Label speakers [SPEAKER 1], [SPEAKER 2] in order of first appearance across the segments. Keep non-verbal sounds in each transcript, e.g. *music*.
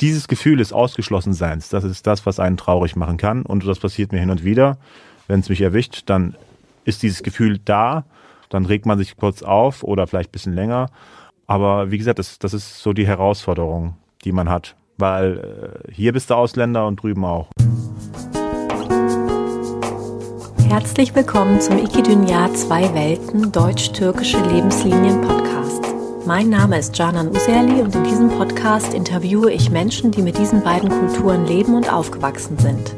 [SPEAKER 1] dieses Gefühl des Ausgeschlossenseins, das ist das, was einen traurig machen kann. Und das passiert mir hin und wieder. Wenn es mich erwischt, dann ist dieses Gefühl da. Dann regt man sich kurz auf oder vielleicht ein bisschen länger. Aber wie gesagt, das, das ist so die Herausforderung, die man hat. Weil äh, hier bist du Ausländer und drüben auch.
[SPEAKER 2] Herzlich willkommen zum Ikidunya Zwei Welten Deutsch-Türkische Lebenslinien Podcast. Mein Name ist Canan Userli und in diesem Podcast interviewe ich Menschen, die mit diesen beiden Kulturen leben und aufgewachsen sind.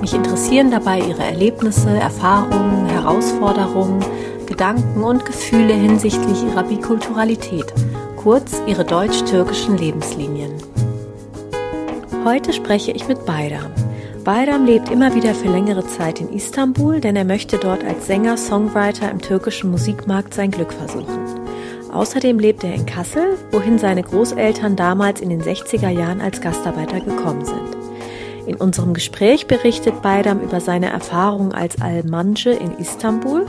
[SPEAKER 2] Mich interessieren dabei ihre Erlebnisse, Erfahrungen, Herausforderungen, Gedanken und Gefühle hinsichtlich ihrer Bikulturalität, kurz ihre deutsch-türkischen Lebenslinien. Heute spreche ich mit Baydam. Bayram lebt immer wieder für längere Zeit in Istanbul, denn er möchte dort als Sänger, Songwriter im türkischen Musikmarkt sein Glück versuchen. Außerdem lebt er in Kassel, wohin seine Großeltern damals in den 60er Jahren als Gastarbeiter gekommen sind. In unserem Gespräch berichtet Baydam über seine Erfahrungen als Almanje in Istanbul,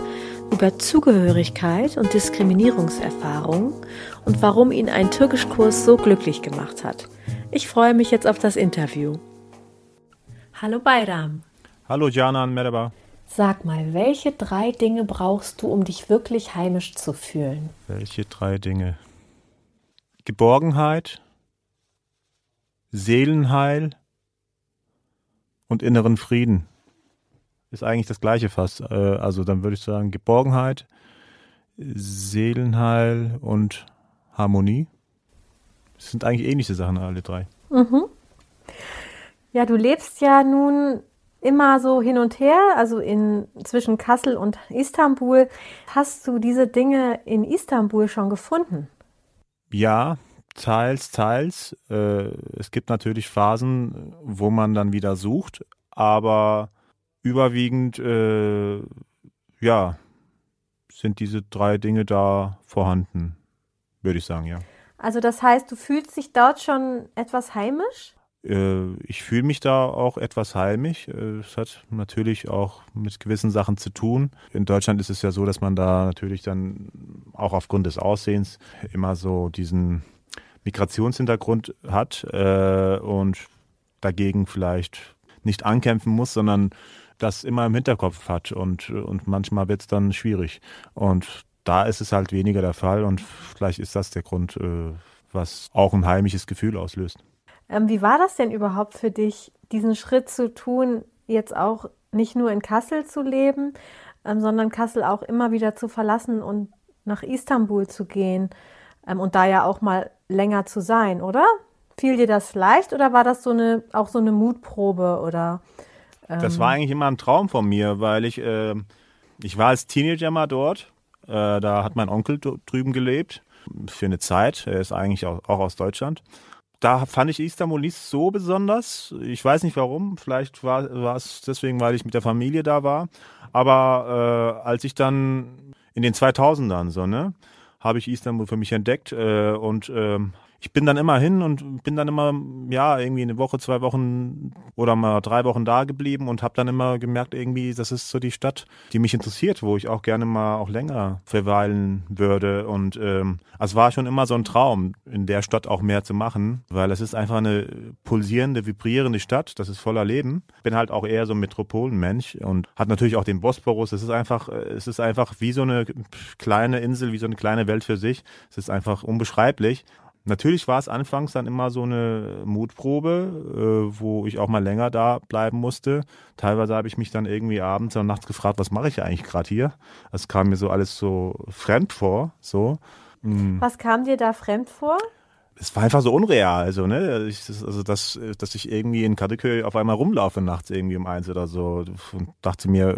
[SPEAKER 2] über Zugehörigkeit und Diskriminierungserfahrungen und warum ihn ein Türkischkurs so glücklich gemacht hat. Ich freue mich jetzt auf das Interview. Hallo Bayram.
[SPEAKER 1] Hallo Janan, merhaba.
[SPEAKER 2] Sag mal, welche drei Dinge brauchst du, um dich wirklich heimisch zu fühlen?
[SPEAKER 1] Welche drei Dinge? Geborgenheit, Seelenheil und inneren Frieden. Ist eigentlich das gleiche fast. Äh, also dann würde ich sagen Geborgenheit, Seelenheil und Harmonie. Das sind eigentlich ähnliche Sachen, alle drei. Mhm.
[SPEAKER 2] Ja, du lebst ja nun immer so hin und her, also in zwischen Kassel und Istanbul. Hast du diese Dinge in Istanbul schon gefunden?
[SPEAKER 1] Ja, teils, teils. Äh, es gibt natürlich Phasen, wo man dann wieder sucht, aber überwiegend, äh, ja, sind diese drei Dinge da vorhanden, würde ich sagen, ja.
[SPEAKER 2] Also das heißt, du fühlst dich dort schon etwas heimisch?
[SPEAKER 1] Äh, ich fühle mich da auch etwas heimisch. Äh, es hat natürlich auch mit gewissen Sachen zu tun. In Deutschland ist es ja so, dass man da natürlich dann auch aufgrund des Aussehens immer so diesen Migrationshintergrund hat äh, und dagegen vielleicht nicht ankämpfen muss, sondern das immer im Hinterkopf hat und, und manchmal wird es dann schwierig. Und da ist es halt weniger der Fall und vielleicht ist das der Grund, was auch ein heimisches Gefühl auslöst.
[SPEAKER 2] Ähm, wie war das denn überhaupt für dich, diesen Schritt zu tun, jetzt auch nicht nur in Kassel zu leben, ähm, sondern Kassel auch immer wieder zu verlassen und nach Istanbul zu gehen ähm, und da ja auch mal länger zu sein, oder? Fiel dir das leicht oder war das so eine auch so eine Mutprobe oder?
[SPEAKER 1] das war eigentlich immer ein Traum von mir, weil ich äh, ich war als Teenager mal dort. Äh, da hat mein Onkel drüben gelebt für eine Zeit. Er ist eigentlich auch, auch aus Deutschland da fand ich Istanbul nicht so besonders. Ich weiß nicht warum. Vielleicht war, es deswegen, weil ich mit der Familie da war. Aber äh, als ich dann in den 2000ern so, ne, habe ich Istanbul für mich entdeckt äh, und ähm, ich bin dann immer hin und bin dann immer, ja, irgendwie eine Woche, zwei Wochen oder mal drei Wochen da geblieben und habe dann immer gemerkt, irgendwie, das ist so die Stadt, die mich interessiert, wo ich auch gerne mal auch länger verweilen würde. Und ähm, es war schon immer so ein Traum, in der Stadt auch mehr zu machen, weil es ist einfach eine pulsierende, vibrierende Stadt, das ist voller Leben. Bin halt auch eher so ein Metropolenmensch und hat natürlich auch den Bosporus. Es ist einfach, es ist einfach wie so eine kleine Insel, wie so eine kleine Welt für sich. Es ist einfach unbeschreiblich. Natürlich war es anfangs dann immer so eine Mutprobe, äh, wo ich auch mal länger da bleiben musste. Teilweise habe ich mich dann irgendwie abends und nachts gefragt, was mache ich eigentlich gerade hier? Es kam mir so alles so fremd vor. So.
[SPEAKER 2] Mhm. Was kam dir da fremd vor?
[SPEAKER 1] Es war einfach so unreal, also, ne? Ich, also, dass, dass ich irgendwie in Kadıköy auf einmal rumlaufe nachts irgendwie um eins oder so und dachte mir,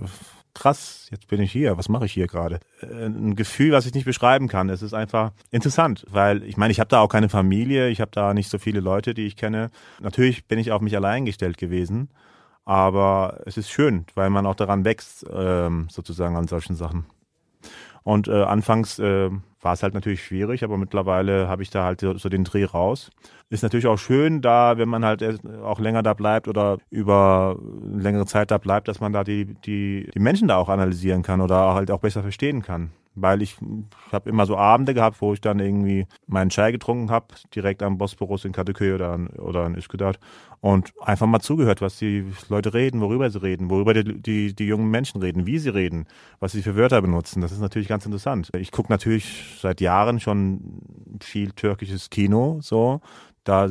[SPEAKER 1] krass, jetzt bin ich hier, was mache ich hier gerade? Äh, ein Gefühl, was ich nicht beschreiben kann. Es ist einfach interessant, weil ich meine, ich habe da auch keine Familie, ich habe da nicht so viele Leute, die ich kenne. Natürlich bin ich auf mich allein gestellt gewesen, aber es ist schön, weil man auch daran wächst, ähm, sozusagen an solchen Sachen. Und äh, anfangs äh, war es halt natürlich schwierig, aber mittlerweile habe ich da halt so, so den Dreh raus. Ist natürlich auch schön, da, wenn man halt auch länger da bleibt oder über längere Zeit da bleibt, dass man da die, die, die Menschen da auch analysieren kann oder halt auch besser verstehen kann. Weil ich, ich habe immer so Abende gehabt, wo ich dann irgendwie meinen Chai getrunken habe, direkt am Bosporus in Kadıköy oder, oder in Üsküdar und einfach mal zugehört, was die Leute reden, worüber sie reden, worüber die, die, die jungen Menschen reden, wie sie reden, was sie für Wörter benutzen. Das ist natürlich ganz interessant. Ich gucke natürlich seit Jahren schon viel türkisches Kino, so. Da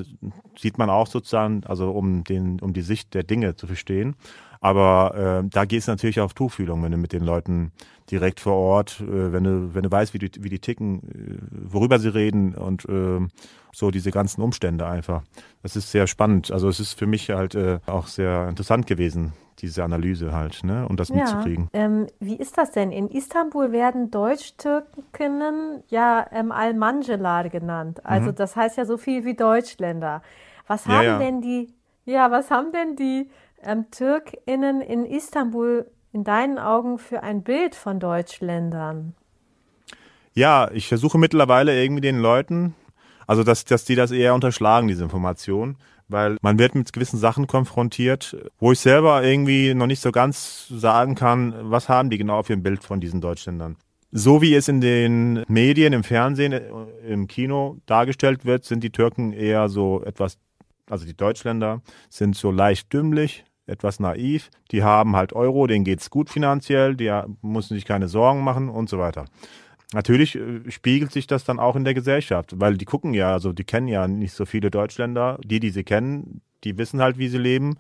[SPEAKER 1] sieht man auch sozusagen, also um den, um die Sicht der Dinge zu verstehen. Aber äh, da geht es natürlich auf Tuchfühlung, wenn du mit den Leuten direkt vor Ort, äh, wenn du, wenn du weißt, wie die, wie die ticken, äh, worüber sie reden und äh, so diese ganzen Umstände einfach. Das ist sehr spannend. Also es ist für mich halt äh, auch sehr interessant gewesen, diese Analyse halt, ne, um das ja. mitzukriegen.
[SPEAKER 2] Ähm, wie ist das denn? In Istanbul werden Deutsch-Türkinnen ja ähm, Almancelar genannt. Also mhm. das heißt ja so viel wie Deutschländer. Was haben ja, ja. denn die, ja, was haben denn die ähm, TürkInnen in Istanbul in deinen Augen für ein Bild von Deutschländern?
[SPEAKER 1] Ja, ich versuche mittlerweile irgendwie den Leuten, also dass, dass die das eher unterschlagen, diese Information, weil man wird mit gewissen Sachen konfrontiert, wo ich selber irgendwie noch nicht so ganz sagen kann, was haben die genau für ein Bild von diesen Deutschländern. So wie es in den Medien, im Fernsehen, äh, im Kino dargestellt wird, sind die Türken eher so etwas, also die Deutschländer sind so leicht dümmlich, etwas naiv. Die haben halt Euro, denen geht's gut finanziell, die müssen sich keine Sorgen machen und so weiter. Natürlich äh, spiegelt sich das dann auch in der Gesellschaft, weil die gucken ja, also die kennen ja nicht so viele Deutschländer. Die, die sie kennen, die wissen halt, wie sie leben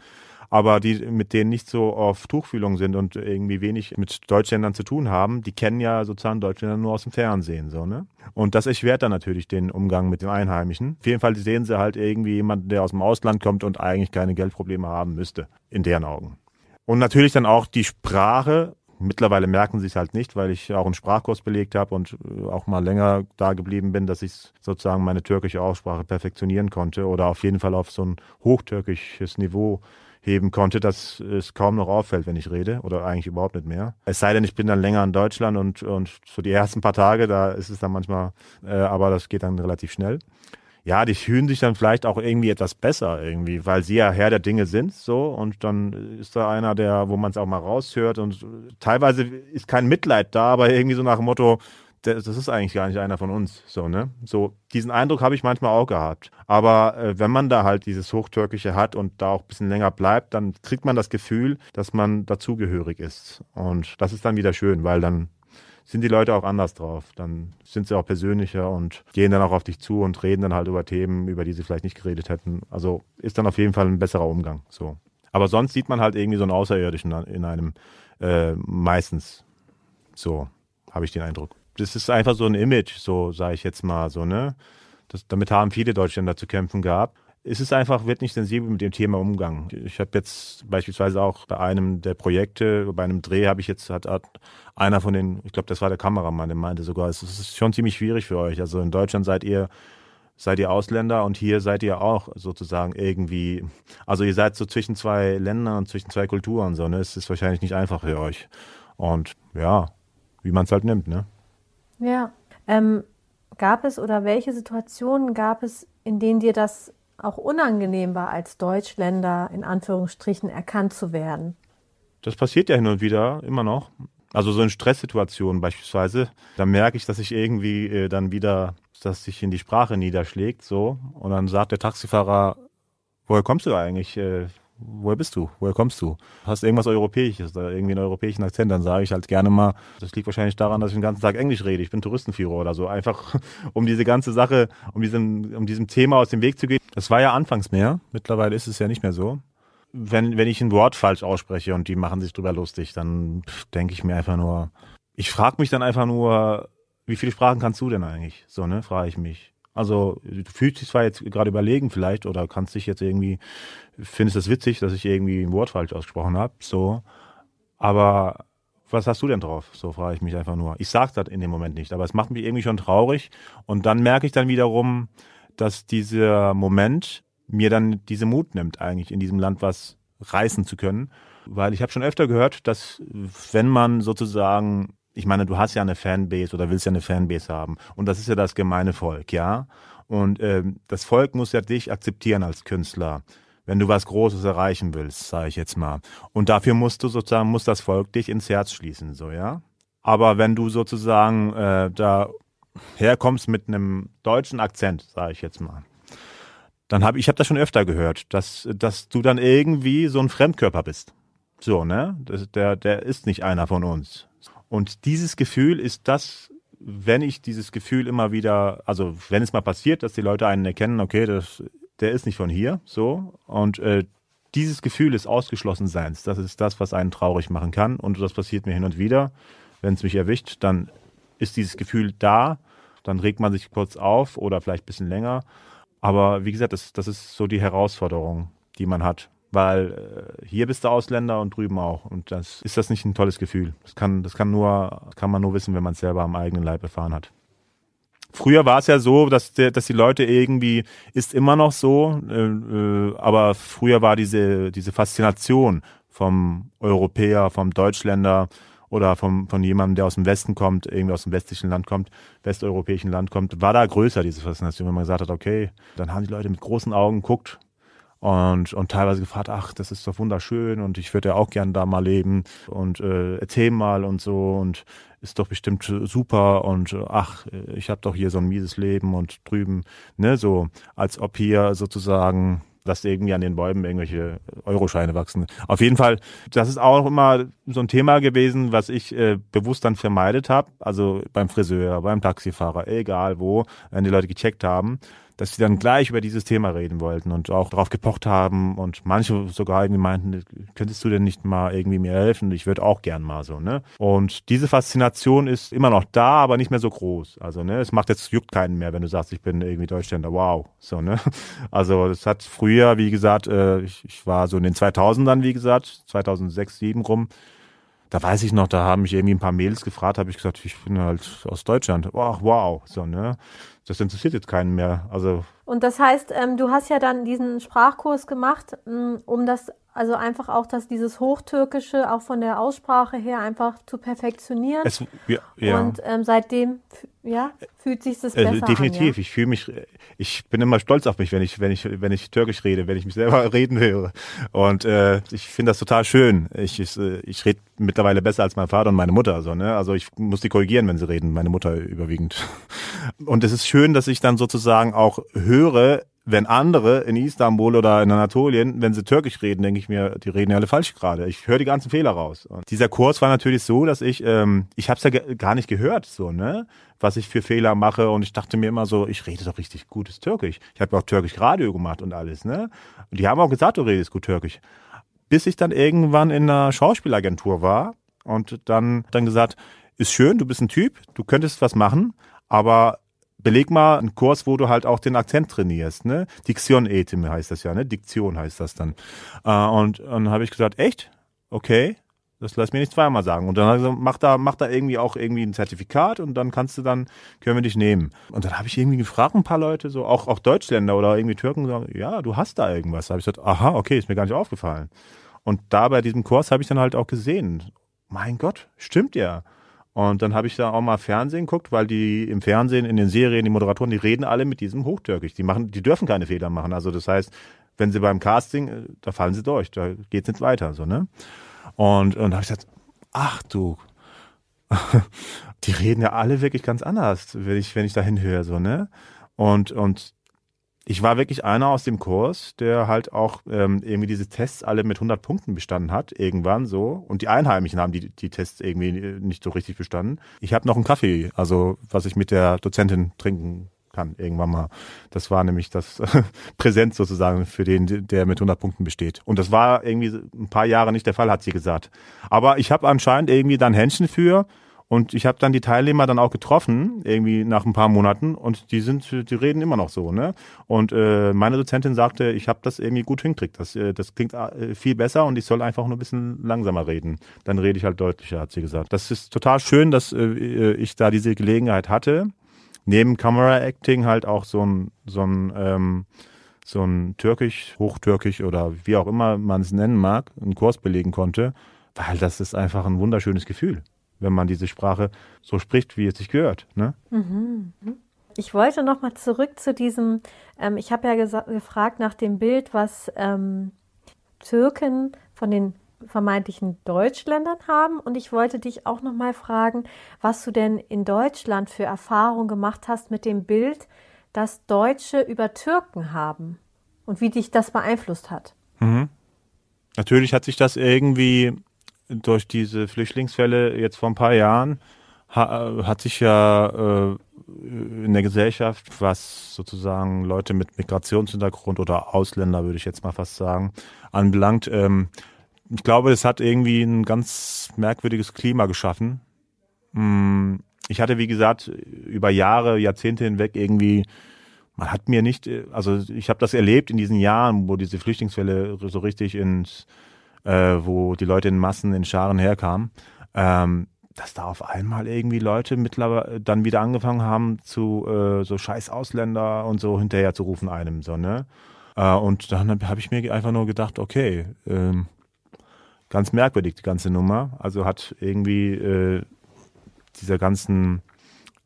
[SPEAKER 1] aber die mit denen nicht so auf Tuchfühlung sind und irgendwie wenig mit Deutschländern zu tun haben, die kennen ja sozusagen Deutschländer nur aus dem Fernsehen, so, ne? Und das erschwert dann natürlich den Umgang mit den Einheimischen. Auf jeden Fall sehen sie halt irgendwie jemanden, der aus dem Ausland kommt und eigentlich keine Geldprobleme haben müsste, in deren Augen. Und natürlich dann auch die Sprache. Mittlerweile merken sie es halt nicht, weil ich auch einen Sprachkurs belegt habe und äh, auch mal länger da geblieben bin, dass ich sozusagen meine türkische Aussprache perfektionieren konnte oder auf jeden Fall auf so ein hochtürkisches Niveau heben konnte, dass es kaum noch auffällt, wenn ich rede oder eigentlich überhaupt nicht mehr. Es sei denn, ich bin dann länger in Deutschland und, und so die ersten paar Tage, da ist es dann manchmal, äh, aber das geht dann relativ schnell. Ja, die fühlen sich dann vielleicht auch irgendwie etwas besser irgendwie, weil sie ja Herr der Dinge sind, so und dann ist da einer, der, wo man es auch mal raushört und teilweise ist kein Mitleid da, aber irgendwie so nach dem Motto, das ist eigentlich gar nicht einer von uns. So, ne? So, diesen Eindruck habe ich manchmal auch gehabt. Aber äh, wenn man da halt dieses Hochtürkische hat und da auch ein bisschen länger bleibt, dann kriegt man das Gefühl, dass man dazugehörig ist. Und das ist dann wieder schön, weil dann sind die Leute auch anders drauf. Dann sind sie auch persönlicher und gehen dann auch auf dich zu und reden dann halt über Themen, über die sie vielleicht nicht geredet hätten. Also ist dann auf jeden Fall ein besserer Umgang. So. Aber sonst sieht man halt irgendwie so einen Außerirdischen in einem äh, meistens. So habe ich den Eindruck das ist einfach so ein Image, so sage ich jetzt mal so, ne? Das, damit haben viele Deutschländer zu kämpfen gehabt. Es ist einfach, wird nicht sensibel mit dem Thema umgegangen. Ich habe jetzt beispielsweise auch bei einem der Projekte, bei einem Dreh habe ich jetzt, hat, hat einer von den, ich glaube, das war der Kameramann, der meinte sogar, es ist schon ziemlich schwierig für euch. Also in Deutschland seid ihr, seid ihr Ausländer und hier seid ihr auch sozusagen irgendwie, also ihr seid so zwischen zwei Ländern und zwischen zwei Kulturen, so, ne? Es ist wahrscheinlich nicht einfach für euch. Und ja, wie man es halt nimmt, ne?
[SPEAKER 2] Ja. Ähm, gab es oder welche Situationen gab es, in denen dir das auch unangenehm war, als Deutschländer in Anführungsstrichen erkannt zu werden?
[SPEAKER 1] Das passiert ja hin und wieder, immer noch. Also so in Stresssituationen beispielsweise, da merke ich, dass ich irgendwie äh, dann wieder, dass sich in die Sprache niederschlägt, so. Und dann sagt der Taxifahrer, woher kommst du eigentlich? Äh, woher bist du? Woher kommst du? Hast du irgendwas Europäisches oder irgendwie einen europäischen Akzent? Dann sage ich halt gerne mal, das liegt wahrscheinlich daran, dass ich den ganzen Tag Englisch rede. Ich bin Touristenführer oder so. Einfach, *laughs* um diese ganze Sache, um diesem, um diesem Thema aus dem Weg zu gehen. Das war ja anfangs mehr. Mittlerweile ist es ja nicht mehr so. Wenn, wenn ich ein Wort falsch ausspreche und die machen sich drüber lustig, dann denke ich mir einfach nur, ich frage mich dann einfach nur, wie viele Sprachen kannst du denn eigentlich? So, ne, frage ich mich. Also du fühlst dich zwar jetzt gerade überlegen vielleicht oder kannst dich jetzt irgendwie, findest es witzig, dass ich irgendwie ein Wort falsch ausgesprochen habe, so. Aber was hast du denn drauf? So frage ich mich einfach nur. Ich sage das in dem Moment nicht, aber es macht mich irgendwie schon traurig. Und dann merke ich dann wiederum, dass dieser Moment mir dann diese Mut nimmt, eigentlich in diesem Land was reißen zu können. Weil ich habe schon öfter gehört, dass wenn man sozusagen ich meine, du hast ja eine Fanbase oder willst ja eine Fanbase haben. Und das ist ja das gemeine Volk, ja. Und ähm, das Volk muss ja dich akzeptieren als Künstler, wenn du was Großes erreichen willst, sage ich jetzt mal. Und dafür musst du sozusagen, muss das Volk dich ins Herz schließen, so, ja. Aber wenn du sozusagen äh, da herkommst mit einem deutschen Akzent, sage ich jetzt mal, dann habe ich habe das schon öfter gehört, dass dass du dann irgendwie so ein Fremdkörper bist. So, ne? Das, der der ist nicht einer von uns. Und dieses Gefühl ist das, wenn ich dieses Gefühl immer wieder, also wenn es mal passiert, dass die Leute einen erkennen, okay, das, der ist nicht von hier, so und äh, dieses Gefühl des Ausgeschlossenseins, das ist das, was einen traurig machen kann und das passiert mir hin und wieder. Wenn es mich erwischt, dann ist dieses Gefühl da, dann regt man sich kurz auf oder vielleicht ein bisschen länger aber wie gesagt, das, das ist so die Herausforderung, die man hat. Weil äh, hier bist du Ausländer und drüben auch. Und das ist das nicht ein tolles Gefühl. Das kann, das kann nur, kann man nur wissen, wenn man es selber am eigenen Leib erfahren hat. Früher war es ja so, dass, dass die Leute irgendwie, ist immer noch so, äh, äh, aber früher war diese, diese Faszination vom Europäer, vom Deutschländer, oder vom, von jemandem, der aus dem Westen kommt, irgendwie aus dem westlichen Land kommt, westeuropäischen Land kommt, war da größer, diese Faszination, wenn man gesagt hat, okay, dann haben die Leute mit großen Augen geguckt und, und teilweise gefragt, ach, das ist doch wunderschön und ich würde ja auch gern da mal leben und äh, erzähl mal und so und ist doch bestimmt super und ach, ich habe doch hier so ein mieses Leben und drüben, ne, so als ob hier sozusagen dass irgendwie an den Bäumen irgendwelche Euroscheine wachsen. Auf jeden Fall, das ist auch immer so ein Thema gewesen, was ich äh, bewusst dann vermeidet habe. Also beim Friseur, beim Taxifahrer, egal wo, wenn die Leute gecheckt haben dass sie dann gleich über dieses Thema reden wollten und auch darauf gepocht haben und manche sogar irgendwie meinten, könntest du denn nicht mal irgendwie mir helfen? Ich würde auch gern mal so, ne? Und diese Faszination ist immer noch da, aber nicht mehr so groß. Also, ne, es macht jetzt juckt keinen mehr, wenn du sagst, ich bin irgendwie Deutschländer, wow, so, ne? *laughs* Also, das hat früher, wie gesagt, äh, ich, ich war so in den 2000ern, wie gesagt, 2006, 2007 rum, da weiß ich noch, da haben mich irgendwie ein paar Mails gefragt, habe ich gesagt, ich bin halt aus Deutschland. Wow, wow, so, ne? Das interessiert jetzt keinen mehr. Also.
[SPEAKER 2] Und das heißt, ähm, du hast ja dann diesen Sprachkurs gemacht, mm, um das also einfach auch, dass dieses Hochtürkische auch von der Aussprache her einfach zu perfektionieren. Es, ja, ja. Und ähm, seitdem, ja, fühlt sich das äh, besser
[SPEAKER 1] äh, Definitiv.
[SPEAKER 2] An, ja?
[SPEAKER 1] Ich fühle mich, ich bin immer stolz auf mich, wenn ich, wenn ich, wenn ich Türkisch rede, wenn ich mich selber *laughs* reden höre. Und äh, ich finde das total schön. Ich, ich, äh, ich rede mittlerweile besser als mein Vater und meine Mutter. Also, ne? also ich muss die korrigieren, wenn sie reden. Meine Mutter überwiegend. Und es ist schön, dass ich dann sozusagen auch höre, wenn andere in Istanbul oder in Anatolien, wenn sie Türkisch reden, denke ich mir, die reden ja alle falsch gerade. Ich höre die ganzen Fehler raus. Und dieser Kurs war natürlich so, dass ich, ähm, ich habe es ja gar nicht gehört, so ne, was ich für Fehler mache. Und ich dachte mir immer so, ich rede doch richtig gutes Türkisch. Ich habe auch Türkisch Radio gemacht und alles, ne. Und die haben auch gesagt, du redest gut Türkisch. Bis ich dann irgendwann in einer Schauspielagentur war und dann dann gesagt, ist schön, du bist ein Typ, du könntest was machen, aber beleg mal einen Kurs, wo du halt auch den Akzent trainierst, ne? Diktion Etim heißt das ja, ne? Diktion heißt das dann. Äh, und und dann habe ich gesagt, echt? Okay, das lass mir nicht zweimal sagen. Und dann hat er gesagt, mach da, mach da irgendwie auch irgendwie ein Zertifikat und dann kannst du dann, können wir dich nehmen. Und dann habe ich irgendwie gefragt, ein paar Leute, so auch, auch Deutschländer oder irgendwie Türken, sagen, ja, du hast da irgendwas. Da habe ich gesagt, aha, okay, ist mir gar nicht aufgefallen. Und da bei diesem Kurs habe ich dann halt auch gesehen, mein Gott, stimmt ja. Und dann habe ich da auch mal Fernsehen geguckt, weil die im Fernsehen, in den Serien, die Moderatoren, die reden alle mit diesem Hochtürkisch. Die machen, die dürfen keine Fehler machen. Also das heißt, wenn sie beim Casting, äh, da fallen sie durch, da geht's nicht weiter, so, ne? Und, und da habe ich gesagt, ach du, *laughs* die reden ja alle wirklich ganz anders, wenn ich, wenn ich da hinhöre, so, ne? Und, und ich war wirklich einer aus dem Kurs, der halt auch ähm, irgendwie diese Tests alle mit 100 Punkten bestanden hat, irgendwann so. Und die Einheimischen haben die, die Tests irgendwie äh, nicht so richtig bestanden. Ich habe noch einen Kaffee, also was ich mit der Dozentin trinken kann irgendwann mal. Das war nämlich das *laughs* Präsent sozusagen für den, der mit 100 Punkten besteht. Und das war irgendwie ein paar Jahre nicht der Fall, hat sie gesagt. Aber ich habe anscheinend irgendwie dann Händchen für und ich habe dann die Teilnehmer dann auch getroffen, irgendwie nach ein paar Monaten, und die sind, die reden immer noch so, ne? Und äh, meine Dozentin sagte, ich habe das irgendwie gut hingekriegt. Das, äh, das klingt äh, viel besser und ich soll einfach nur ein bisschen langsamer reden. Dann rede ich halt deutlicher, hat sie gesagt. Das ist total schön, dass äh, ich da diese Gelegenheit hatte. Neben Camera Acting halt auch so ein, so ein ähm, so ein Türkisch, Hochtürkisch oder wie auch immer man es nennen mag, einen Kurs belegen konnte, weil das ist einfach ein wunderschönes Gefühl wenn man diese Sprache so spricht, wie es sich gehört. Ne? Mhm.
[SPEAKER 2] Ich wollte noch mal zurück zu diesem, ähm, ich habe ja gefragt nach dem Bild, was ähm, Türken von den vermeintlichen Deutschländern haben. Und ich wollte dich auch noch mal fragen, was du denn in Deutschland für Erfahrungen gemacht hast mit dem Bild, das Deutsche über Türken haben und wie dich das beeinflusst hat.
[SPEAKER 1] Mhm. Natürlich hat sich das irgendwie durch diese Flüchtlingsfälle jetzt vor ein paar Jahren hat sich ja äh, in der Gesellschaft, was sozusagen Leute mit Migrationshintergrund oder Ausländer, würde ich jetzt mal fast sagen, anbelangt, ähm, ich glaube, es hat irgendwie ein ganz merkwürdiges Klima geschaffen. Mm, ich hatte, wie gesagt, über Jahre, Jahrzehnte hinweg irgendwie, man hat mir nicht, also ich habe das erlebt in diesen Jahren, wo diese Flüchtlingsfälle so richtig ins, äh, wo die Leute in Massen, in Scharen herkamen. Ähm, dass da auf einmal irgendwie Leute mittlerweile dann wieder angefangen haben zu äh, so scheiß Ausländer und so hinterher zu rufen einem so, ne? Äh, und dann habe ich mir einfach nur gedacht, okay, ähm, ganz merkwürdig die ganze Nummer. Also hat irgendwie äh, dieser ganzen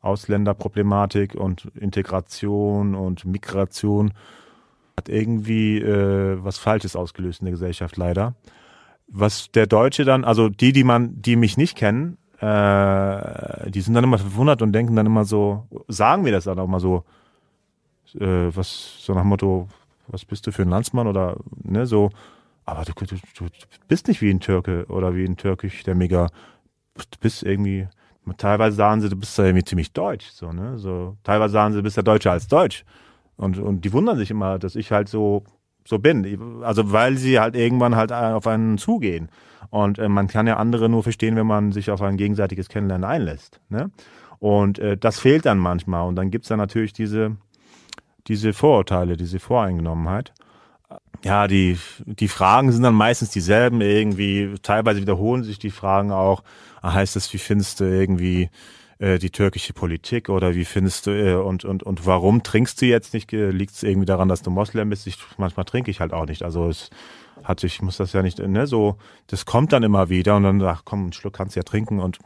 [SPEAKER 1] Ausländerproblematik und Integration und Migration hat irgendwie äh, was Falsches ausgelöst in der Gesellschaft leider. Was der Deutsche dann, also die, die man, die mich nicht kennen, äh, die sind dann immer verwundert und denken dann immer so, sagen wir das dann auch mal so, äh, was so nach dem Motto, was bist du für ein Landsmann oder ne, so, aber du, du, du bist nicht wie ein Türke oder wie ein Türkisch, der mega, du bist irgendwie, teilweise sagen sie, du bist ja irgendwie ziemlich deutsch, so, ne, so, teilweise sagen sie, du bist ja deutscher als deutsch. Und, und die wundern sich immer, dass ich halt so, so bin. Also, weil sie halt irgendwann halt auf einen zugehen. Und äh, man kann ja andere nur verstehen, wenn man sich auf ein gegenseitiges Kennenlernen einlässt. Ne? Und äh, das fehlt dann manchmal. Und dann gibt's dann natürlich diese, diese Vorurteile, diese Voreingenommenheit. Ja, die, die Fragen sind dann meistens dieselben irgendwie. Teilweise wiederholen sich die Fragen auch. Heißt das, wie findest du irgendwie äh, die türkische Politik oder wie findest du äh, und, und, und warum trinkst du jetzt nicht? Liegt es irgendwie daran, dass du Moslem bist? Ich, manchmal trinke ich halt auch nicht. Also es hatte ich muss das ja nicht, ne, so, das kommt dann immer wieder und dann, ach komm, einen Schluck kannst du ja trinken und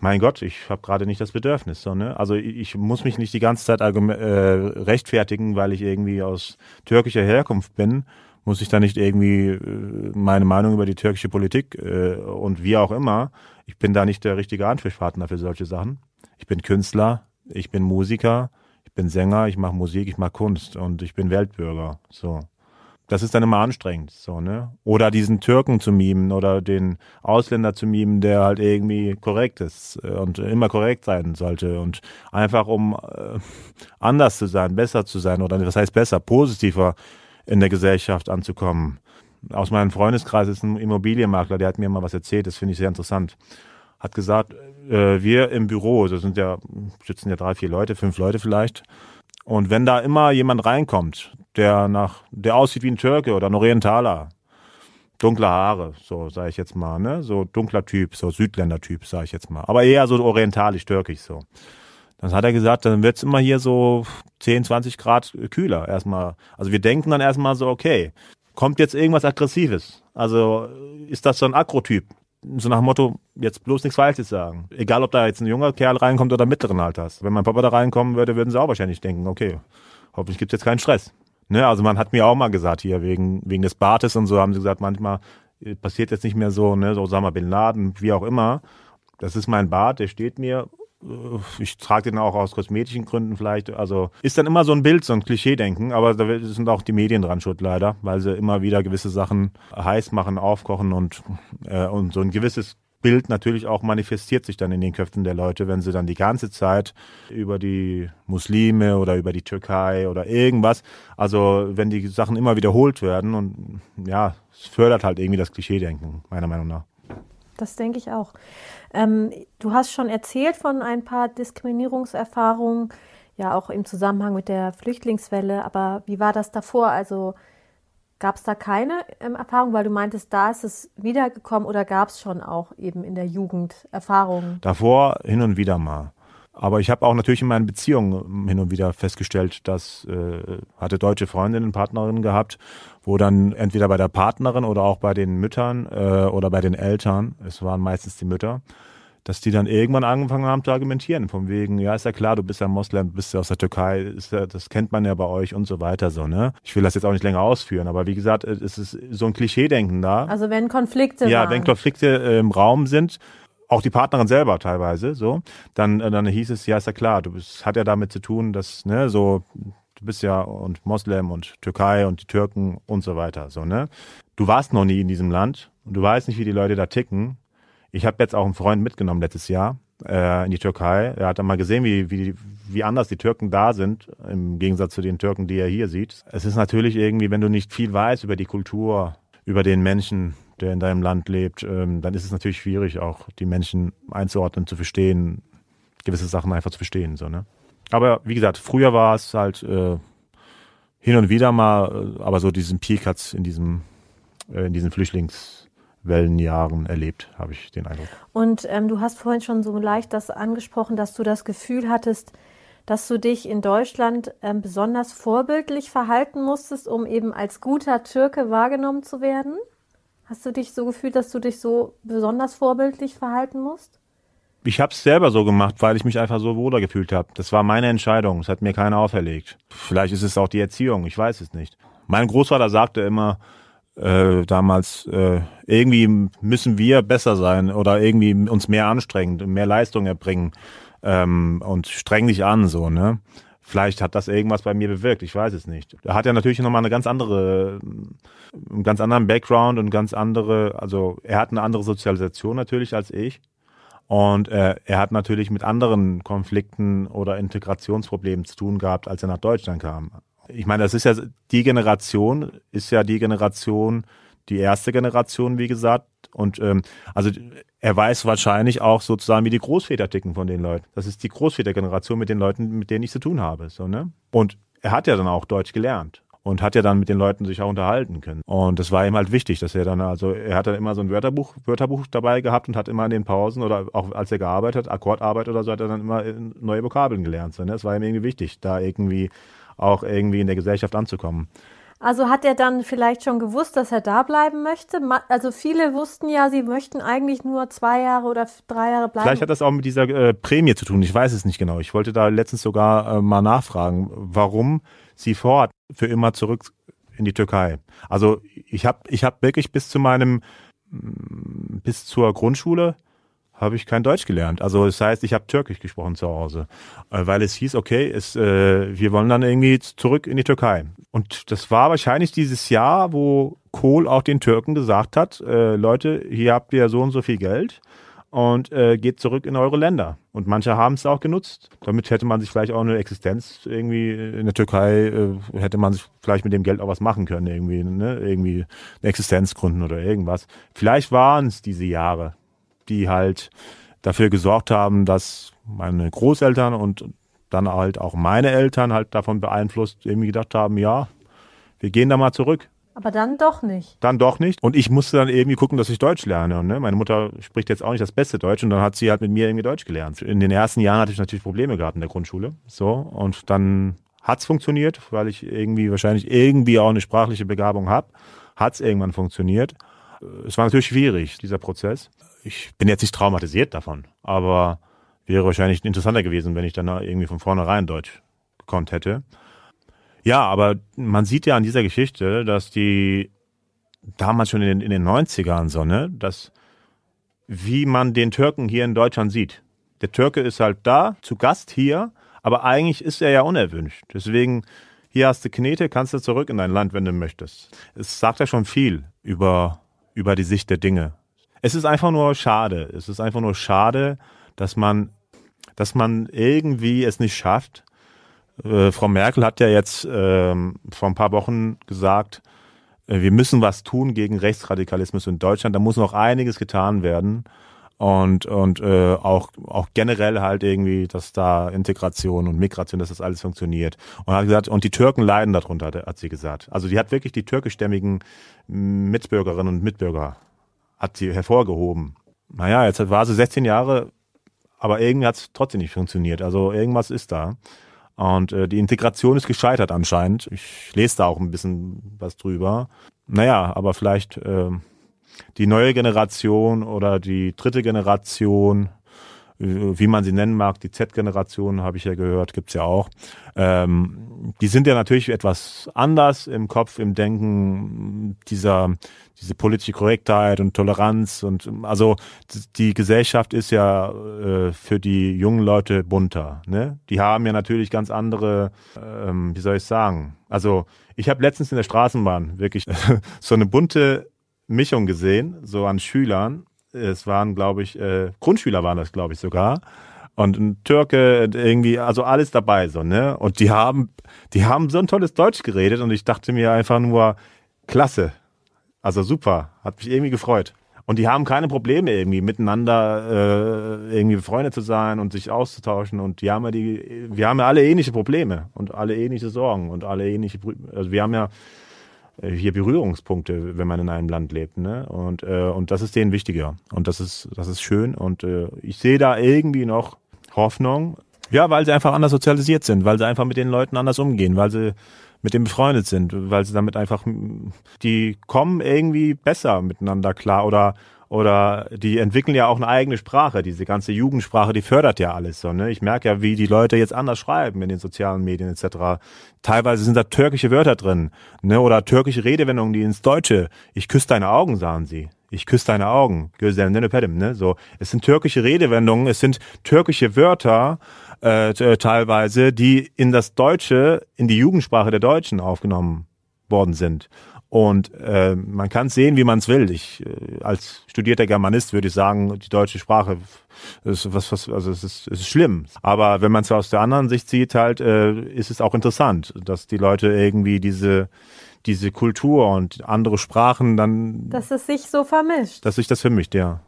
[SPEAKER 1] mein Gott, ich habe gerade nicht das Bedürfnis. So, ne? Also ich muss mich nicht die ganze Zeit äh, rechtfertigen, weil ich irgendwie aus türkischer Herkunft bin, muss ich da nicht irgendwie äh, meine Meinung über die türkische Politik äh, und wie auch immer. Ich bin da nicht der richtige Ansprechpartner für solche Sachen. Ich bin Künstler, ich bin Musiker, ich bin Sänger, ich mache Musik, ich mache Kunst und ich bin Weltbürger. So das ist dann immer anstrengend, so, ne? Oder diesen Türken zu mimen oder den Ausländer zu mimen, der halt irgendwie korrekt ist äh, und immer korrekt sein sollte und einfach um äh, anders zu sein, besser zu sein oder was heißt besser, positiver in der Gesellschaft anzukommen. Aus meinem Freundeskreis ist ein Immobilienmakler, der hat mir mal was erzählt, das finde ich sehr interessant. Hat gesagt, äh, wir im Büro, das sind ja, sitzen ja drei, vier Leute, fünf Leute vielleicht, und wenn da immer jemand reinkommt, der nach, der aussieht wie ein Türke oder ein Orientaler, dunkle Haare, so sage ich jetzt mal, ne, so dunkler Typ, so Südländer Typ, sage ich jetzt mal, aber eher so orientalisch-türkisch so. Dann hat er gesagt, dann wird's immer hier so 10, 20 Grad kühler erstmal. Also wir denken dann erstmal so, okay, kommt jetzt irgendwas Aggressives? Also ist das so ein Akrotyp? so nach dem Motto, jetzt bloß nichts Falsches sagen. Egal, ob da jetzt ein junger Kerl reinkommt oder mittleren Alters. Wenn mein Papa da reinkommen würde, würden sie auch wahrscheinlich denken, okay, hoffentlich gibt's jetzt keinen Stress. Ne, also man hat mir auch mal gesagt, hier wegen, wegen des Bartes und so haben sie gesagt, manchmal äh, passiert jetzt nicht mehr so, ne, so Osama Bin Laden, wie auch immer. Das ist mein Bart, der steht mir ich trage den auch aus kosmetischen Gründen vielleicht. Also ist dann immer so ein Bild, so ein Klischee-Denken, aber da sind auch die Medien dran schuld leider, weil sie immer wieder gewisse Sachen heiß machen, aufkochen und, äh, und so ein gewisses Bild natürlich auch manifestiert sich dann in den Köpfen der Leute, wenn sie dann die ganze Zeit über die Muslime oder über die Türkei oder irgendwas, also wenn die Sachen immer wiederholt werden und ja, es fördert halt irgendwie das Klischee-Denken, meiner Meinung nach.
[SPEAKER 2] Das denke ich auch. Ähm, du hast schon erzählt von ein paar Diskriminierungserfahrungen, ja auch im Zusammenhang mit der Flüchtlingswelle. Aber wie war das davor? Also gab es da keine ähm, Erfahrung, weil du meintest, da ist es wiedergekommen oder gab es schon auch eben in der Jugend Erfahrungen?
[SPEAKER 1] Davor hin und wieder mal. Aber ich habe auch natürlich in meinen Beziehungen hin und wieder festgestellt, dass äh, hatte deutsche Freundinnen, Partnerinnen gehabt, wo dann entweder bei der Partnerin oder auch bei den Müttern äh, oder bei den Eltern, es waren meistens die Mütter, dass die dann irgendwann angefangen haben zu argumentieren, von wegen, ja, ist ja klar, du bist ja Moslem, bist ja aus der Türkei, ist ja, das kennt man ja bei euch und so weiter, so, ne? Ich will das jetzt auch nicht länger ausführen, aber wie gesagt, es ist so ein Klischeedenken da.
[SPEAKER 2] Also wenn Konflikte
[SPEAKER 1] Ja,
[SPEAKER 2] waren.
[SPEAKER 1] wenn Konflikte äh, im Raum sind, auch die Partnerin selber teilweise, so, dann, äh, dann hieß es, ja, ist ja klar, du bist, hat ja damit zu tun, dass, ne, so, du bist ja und Moslem und Türkei und die Türken und so weiter, so, ne? Du warst noch nie in diesem Land und du weißt nicht, wie die Leute da ticken. Ich habe jetzt auch einen Freund mitgenommen letztes Jahr äh, in die Türkei. Er hat dann mal gesehen, wie, wie, wie anders die Türken da sind, im Gegensatz zu den Türken, die er hier sieht. Es ist natürlich irgendwie, wenn du nicht viel weißt über die Kultur, über den Menschen, der in deinem Land lebt, ähm, dann ist es natürlich schwierig, auch die Menschen einzuordnen, zu verstehen, gewisse Sachen einfach zu verstehen. So, ne? Aber wie gesagt, früher war es halt äh, hin und wieder mal, äh, aber so diesen Peak hat's in diesem, äh, in diesen Flüchtlingswellenjahren erlebt, habe ich den Eindruck.
[SPEAKER 2] Und ähm, du hast vorhin schon so leicht das angesprochen, dass du das Gefühl hattest, dass du dich in Deutschland ähm, besonders vorbildlich verhalten musstest, um eben als guter Türke wahrgenommen zu werden? Hast du dich so gefühlt, dass du dich so besonders vorbildlich verhalten musst?
[SPEAKER 1] Ich habe es selber so gemacht, weil ich mich einfach so wohler gefühlt habe. Das war meine Entscheidung. Das hat mir keiner auferlegt. Vielleicht ist es auch die Erziehung. Ich weiß es nicht. Mein Großvater sagte immer äh, damals, äh, irgendwie müssen wir besser sein oder irgendwie uns mehr anstrengen, mehr Leistung erbringen ähm, und streng dich an, so ne. Vielleicht hat das irgendwas bei mir bewirkt, ich weiß es nicht. Er hat ja natürlich nochmal eine ganz andere, einen ganz anderen Background und ganz andere, also er hat eine andere Sozialisation natürlich als ich. Und äh, er hat natürlich mit anderen Konflikten oder Integrationsproblemen zu tun gehabt, als er nach Deutschland kam. Ich meine, das ist ja die Generation, ist ja die Generation, die erste Generation, wie gesagt. Und ähm, also er weiß wahrscheinlich auch sozusagen, wie die Großväter ticken von den Leuten. Das ist die Großvätergeneration mit den Leuten, mit denen ich zu tun habe. So, ne? Und er hat ja dann auch Deutsch gelernt und hat ja dann mit den Leuten sich auch unterhalten können. Und das war ihm halt wichtig, dass er dann, also er hat dann immer so ein Wörterbuch, Wörterbuch dabei gehabt und hat immer in den Pausen oder auch als er gearbeitet hat, Akkordarbeit oder so, hat er dann immer neue Vokabeln gelernt. So, ne? Das war ihm irgendwie wichtig, da irgendwie auch irgendwie in der Gesellschaft anzukommen.
[SPEAKER 2] Also hat er dann vielleicht schon gewusst, dass er da bleiben möchte? Also viele wussten ja, sie möchten eigentlich nur zwei Jahre oder drei Jahre bleiben.
[SPEAKER 1] Vielleicht hat das auch mit dieser äh, Prämie zu tun. Ich weiß es nicht genau. Ich wollte da letztens sogar äh, mal nachfragen, warum sie vorhat für immer zurück in die Türkei. Also ich habe ich hab wirklich bis zu meinem bis zur Grundschule habe ich kein Deutsch gelernt. Also das heißt, ich habe Türkisch gesprochen zu Hause, äh, weil es hieß, okay, es, äh, wir wollen dann irgendwie zurück in die Türkei. Und das war wahrscheinlich dieses Jahr, wo Kohl auch den Türken gesagt hat, äh, Leute, hier habt ihr so und so viel Geld und äh, geht zurück in eure Länder. Und manche haben es auch genutzt. Damit hätte man sich vielleicht auch eine Existenz irgendwie in der Türkei, äh, hätte man sich vielleicht mit dem Geld auch was machen können, irgendwie, ne? irgendwie eine Existenz gründen oder irgendwas. Vielleicht waren es diese Jahre, die halt dafür gesorgt haben, dass meine Großeltern und dann halt auch meine Eltern halt davon beeinflusst irgendwie gedacht haben, ja, wir gehen da mal zurück.
[SPEAKER 2] Aber dann doch nicht.
[SPEAKER 1] Dann doch nicht. Und ich musste dann irgendwie gucken, dass ich Deutsch lerne. Und, ne, meine Mutter spricht jetzt auch nicht das beste Deutsch und dann hat sie halt mit mir irgendwie Deutsch gelernt. In den ersten Jahren hatte ich natürlich Probleme gehabt in der Grundschule. So. Und dann hat's funktioniert, weil ich irgendwie wahrscheinlich irgendwie auch eine sprachliche Begabung habe. Hat's irgendwann funktioniert. Es war natürlich schwierig, dieser Prozess. Ich bin jetzt nicht traumatisiert davon, aber wäre wahrscheinlich interessanter gewesen, wenn ich dann irgendwie von vornherein Deutsch gekonnt hätte. Ja, aber man sieht ja an dieser Geschichte, dass die damals schon in den, in den 90ern so, ne, dass wie man den Türken hier in Deutschland sieht. Der Türke ist halt da, zu Gast hier, aber eigentlich ist er ja unerwünscht. Deswegen, hier hast du Knete, kannst du zurück in dein Land, wenn du möchtest. Es sagt ja schon viel über, über die Sicht der Dinge. Es ist einfach nur schade. Es ist einfach nur schade, dass man, dass man irgendwie es nicht schafft, äh, Frau Merkel hat ja jetzt ähm, vor ein paar Wochen gesagt, äh, wir müssen was tun gegen Rechtsradikalismus in Deutschland. Da muss noch einiges getan werden. Und, und äh, auch, auch generell halt irgendwie, dass da Integration und Migration, dass das alles funktioniert. Und hat gesagt, und die Türken leiden darunter, hat sie gesagt. Also die hat wirklich die türkischstämmigen Mitbürgerinnen und Mitbürger hat sie hervorgehoben. Naja, jetzt war sie 16 Jahre, aber irgendwie hat es trotzdem nicht funktioniert. Also irgendwas ist da. Und äh, die Integration ist gescheitert anscheinend. Ich lese da auch ein bisschen was drüber. Naja, aber vielleicht äh, die neue Generation oder die dritte Generation wie man sie nennen mag, die Z-Generation habe ich ja gehört, gibt's ja auch. Ähm, die sind ja natürlich etwas anders im Kopf, im Denken, dieser, diese politische Korrektheit und Toleranz und also die Gesellschaft ist ja äh, für die jungen Leute bunter. Ne? Die haben ja natürlich ganz andere, ähm, wie soll ich sagen? Also ich habe letztens in der Straßenbahn wirklich *laughs* so eine bunte Mischung gesehen, so an Schülern es waren, glaube ich, äh, Grundschüler waren das, glaube ich, sogar. Und ein Türke, irgendwie, also alles dabei, so, ne? Und die haben, die haben so ein tolles Deutsch geredet und ich dachte mir einfach nur, klasse. Also super. Hat mich irgendwie gefreut. Und die haben keine Probleme irgendwie miteinander äh, irgendwie befreundet zu sein und sich auszutauschen. Und die haben ja die, wir haben ja alle ähnliche Probleme und alle ähnliche Sorgen und alle ähnliche, also wir haben ja hier Berührungspunkte, wenn man in einem Land lebt, ne? Und äh, und das ist denen wichtiger. Und das ist das ist schön. Und äh, ich sehe da irgendwie noch Hoffnung, ja, weil sie einfach anders sozialisiert sind, weil sie einfach mit den Leuten anders umgehen, weil sie mit dem befreundet sind, weil sie damit einfach die kommen irgendwie besser miteinander klar oder oder die entwickeln ja auch eine eigene Sprache. Diese ganze Jugendsprache, die fördert ja alles so. Ne? Ich merke ja, wie die Leute jetzt anders schreiben in den sozialen Medien etc. Teilweise sind da türkische Wörter drin, ne? Oder türkische Redewendungen, die ins Deutsche. Ich küsse deine Augen, sagen sie. Ich küsse deine Augen. Ne? So, es sind türkische Redewendungen, es sind türkische Wörter äh, teilweise, die in das Deutsche, in die Jugendsprache der Deutschen aufgenommen worden sind. Und äh, man kann sehen, wie man es will. Ich äh, als studierter Germanist würde ich sagen, die deutsche Sprache ist was, was also es ist, es ist schlimm. Aber wenn man es aus der anderen Sicht sieht, halt, äh, ist es auch interessant, dass die Leute irgendwie diese diese Kultur und andere Sprachen dann.
[SPEAKER 2] Dass es sich so vermischt.
[SPEAKER 1] Dass sich das vermischt, ja.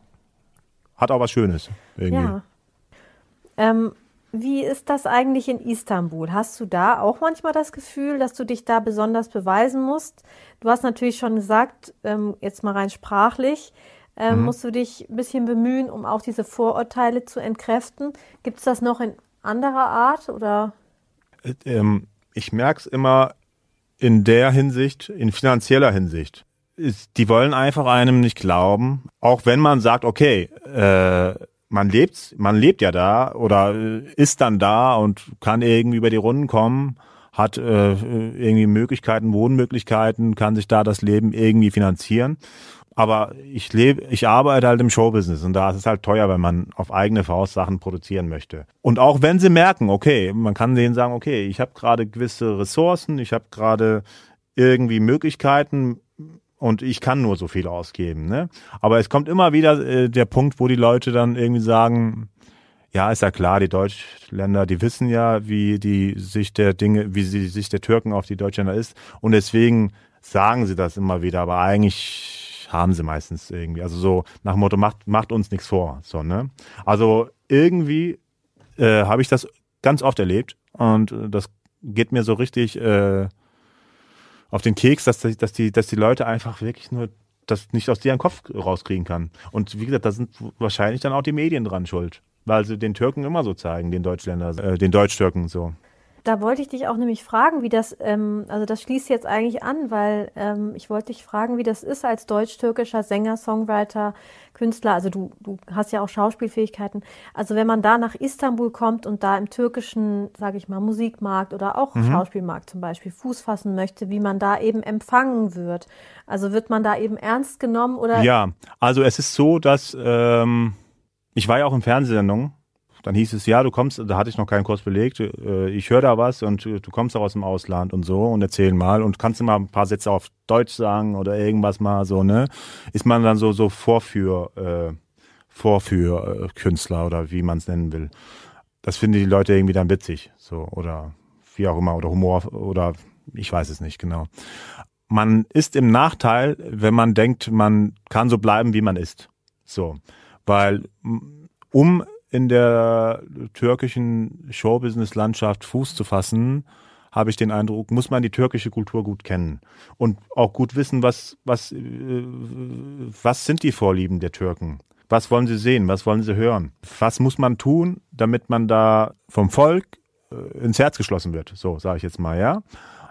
[SPEAKER 1] Hat auch was Schönes. Irgendwie.
[SPEAKER 2] Ja. Ähm, wie ist das eigentlich in Istanbul? Hast du da auch manchmal das Gefühl, dass du dich da besonders beweisen musst? Du hast natürlich schon gesagt, ähm, jetzt mal rein sprachlich, ähm, mhm. musst du dich ein bisschen bemühen, um auch diese Vorurteile zu entkräften. Gibt es das noch in anderer Art oder?
[SPEAKER 1] Äh, ähm, ich merke es immer in der Hinsicht, in finanzieller Hinsicht. Die wollen einfach einem nicht glauben, auch wenn man sagt, okay, äh, man lebt, man lebt ja da oder ist dann da und kann irgendwie über die Runden kommen, hat äh, irgendwie Möglichkeiten, Wohnmöglichkeiten, kann sich da das Leben irgendwie finanzieren. Aber ich lebe, ich arbeite halt im Showbusiness und da ist es halt teuer, wenn man auf eigene Faust Sachen produzieren möchte. Und auch wenn sie merken, okay, man kann denen sagen, okay, ich habe gerade gewisse Ressourcen, ich habe gerade irgendwie Möglichkeiten, und ich kann nur so viel ausgeben. Ne? Aber es kommt immer wieder äh, der Punkt, wo die Leute dann irgendwie sagen, ja, ist ja klar, die Deutschländer, die wissen ja, wie die Sicht der Dinge, wie die Sicht der Türken auf die Deutschländer ist. Und deswegen sagen sie das immer wieder, aber eigentlich haben sie meistens irgendwie. Also so nach Motto, macht, macht uns nichts vor. So, ne? Also irgendwie äh, habe ich das ganz oft erlebt und äh, das geht mir so richtig äh, auf den Keks, dass, die, dass, die, dass die Leute einfach wirklich nur das nicht aus deren Kopf rauskriegen kann. Und wie gesagt, da sind wahrscheinlich dann auch die Medien dran schuld, weil sie den Türken immer so zeigen, den Deutschländer, äh, den Deutsch-Türken so.
[SPEAKER 2] Da wollte ich dich auch nämlich fragen, wie das, ähm, also das schließt jetzt eigentlich an, weil ähm, ich wollte dich fragen, wie das ist als deutsch-türkischer Sänger, Songwriter, Künstler. Also du, du hast ja auch Schauspielfähigkeiten. Also wenn man da nach Istanbul kommt und da im türkischen, sage ich mal, Musikmarkt oder auch mhm. Schauspielmarkt zum Beispiel Fuß fassen möchte, wie man da eben empfangen wird. Also wird man da eben ernst genommen oder?
[SPEAKER 1] Ja, also es ist so, dass ähm, ich war ja auch in Fernsehsendungen dann hieß es, ja, du kommst, da hatte ich noch keinen Kurs belegt, äh, ich höre da was und du kommst auch aus dem Ausland und so und erzähl mal und kannst du mal ein paar Sätze auf Deutsch sagen oder irgendwas mal so, ne? Ist man dann so, so Vorführ, äh, Vorführkünstler oder wie man es nennen will. Das finden die Leute irgendwie dann witzig, so, oder wie auch immer, oder Humor, oder ich weiß es nicht genau. Man ist im Nachteil, wenn man denkt, man kann so bleiben, wie man ist. So. Weil, um in der türkischen Showbusiness-Landschaft Fuß zu fassen, habe ich den Eindruck, muss man die türkische Kultur gut kennen und auch gut wissen, was, was, äh, was sind die Vorlieben der Türken? Was wollen sie sehen? Was wollen sie hören? Was muss man tun, damit man da vom Volk äh, ins Herz geschlossen wird? So, sage ich jetzt mal, ja.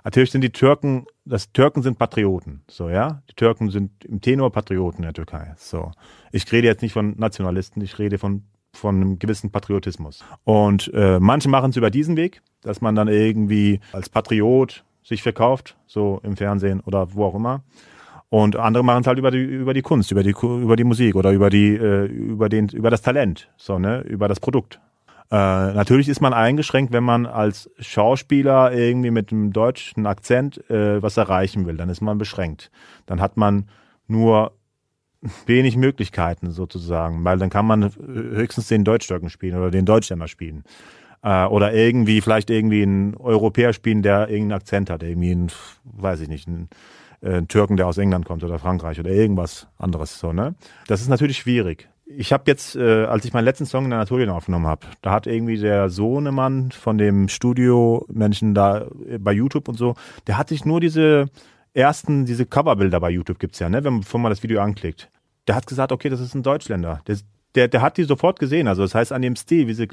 [SPEAKER 1] Natürlich sind die Türken, das Türken sind Patrioten, so, ja. Die Türken sind im Tenor Patrioten in der Türkei, so. Ich rede jetzt nicht von Nationalisten, ich rede von von einem gewissen Patriotismus. Und äh, manche machen es über diesen Weg, dass man dann irgendwie als Patriot sich verkauft, so im Fernsehen oder wo auch immer. Und andere machen es halt über die, über die Kunst, über die, über die Musik oder über die, äh, über den, über das Talent, so, ne, über das Produkt. Äh, natürlich ist man eingeschränkt, wenn man als Schauspieler irgendwie mit einem deutschen Akzent äh, was erreichen will, dann ist man beschränkt. Dann hat man nur wenig Möglichkeiten sozusagen, weil dann kann man höchstens den Deutschstürken spielen oder den Deutschländer spielen. Äh, oder irgendwie, vielleicht irgendwie einen Europäer spielen, der irgendeinen Akzent hat, irgendwie einen, weiß ich nicht, einen, äh, einen Türken, der aus England kommt oder Frankreich oder irgendwas anderes so, ne? Das ist natürlich schwierig. Ich habe jetzt, äh, als ich meinen letzten Song in Anatolien aufgenommen habe, da hat irgendwie der Sohnemann von dem Studio-Menschen da äh, bei YouTube und so, der hat sich nur diese ersten, diese Coverbilder bei YouTube gibt's ja, ne, wenn, bevor man das Video anklickt. Der hat gesagt, okay, das ist ein Deutschländer. Der, der, der hat die sofort gesehen. Also das heißt an dem Stil, wie sie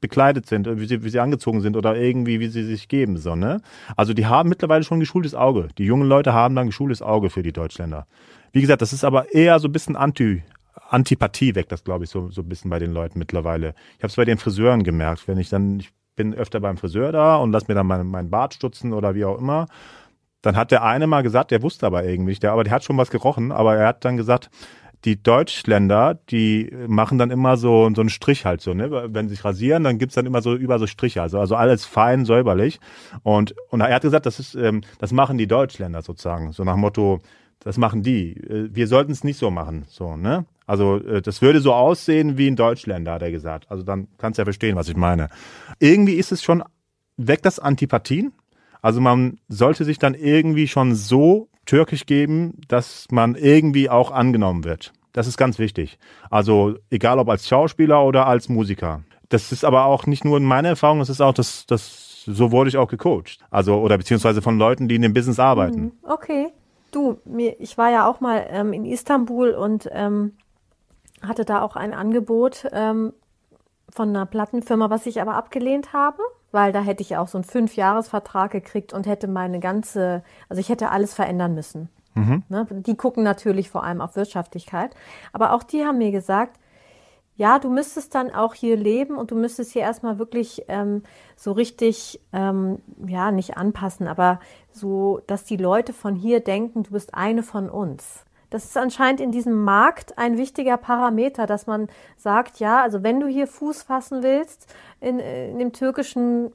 [SPEAKER 1] bekleidet sind, wie sie, wie sie angezogen sind oder irgendwie, wie sie sich geben. So, ne? Also die haben mittlerweile schon ein geschultes Auge. Die jungen Leute haben dann ein geschultes Auge für die Deutschländer. Wie gesagt, das ist aber eher so ein bisschen Anti, Antipathie weg, das glaube ich so, so ein bisschen bei den Leuten mittlerweile. Ich habe es bei den Friseuren gemerkt, wenn ich dann, ich bin öfter beim Friseur da und lass mir dann meinen mein Bart stutzen oder wie auch immer. Dann hat der eine mal gesagt, der wusste aber irgendwie nicht, der, aber der hat schon was gerochen, aber er hat dann gesagt, die Deutschländer, die machen dann immer so, so einen Strich halt so, ne? Wenn sie sich rasieren, dann gibt's dann immer so über so Striche, also, also alles fein, säuberlich. Und, und er hat gesagt, das ist, ähm, das machen die Deutschländer sozusagen. So nach Motto, das machen die. Äh, wir sollten es nicht so machen, so, ne? Also äh, das würde so aussehen wie ein Deutschländer, hat er gesagt. Also dann kannst du ja verstehen, was ich meine. Irgendwie ist es schon weg das Antipathien. Also man sollte sich dann irgendwie schon so türkisch geben, dass man irgendwie auch angenommen wird. Das ist ganz wichtig. Also egal ob als Schauspieler oder als Musiker. Das ist aber auch nicht nur meine Erfahrung, das ist auch das, das so wurde ich auch gecoacht. Also oder beziehungsweise von Leuten, die in dem Business arbeiten. Mhm.
[SPEAKER 2] Okay. Du, mir, ich war ja auch mal ähm, in Istanbul und ähm, hatte da auch ein Angebot ähm, von einer Plattenfirma, was ich aber abgelehnt habe, weil da hätte ich auch so einen Fünfjahresvertrag gekriegt und hätte meine ganze, also ich hätte alles verändern müssen. Mhm. Ne? Die gucken natürlich vor allem auf Wirtschaftlichkeit. Aber auch die haben mir gesagt, ja, du müsstest dann auch hier leben und du müsstest hier erstmal wirklich ähm, so richtig, ähm, ja, nicht anpassen, aber so, dass die Leute von hier denken, du bist eine von uns. Das ist anscheinend in diesem Markt ein wichtiger Parameter, dass man sagt, ja, also wenn du hier Fuß fassen willst in, in dem türkischen,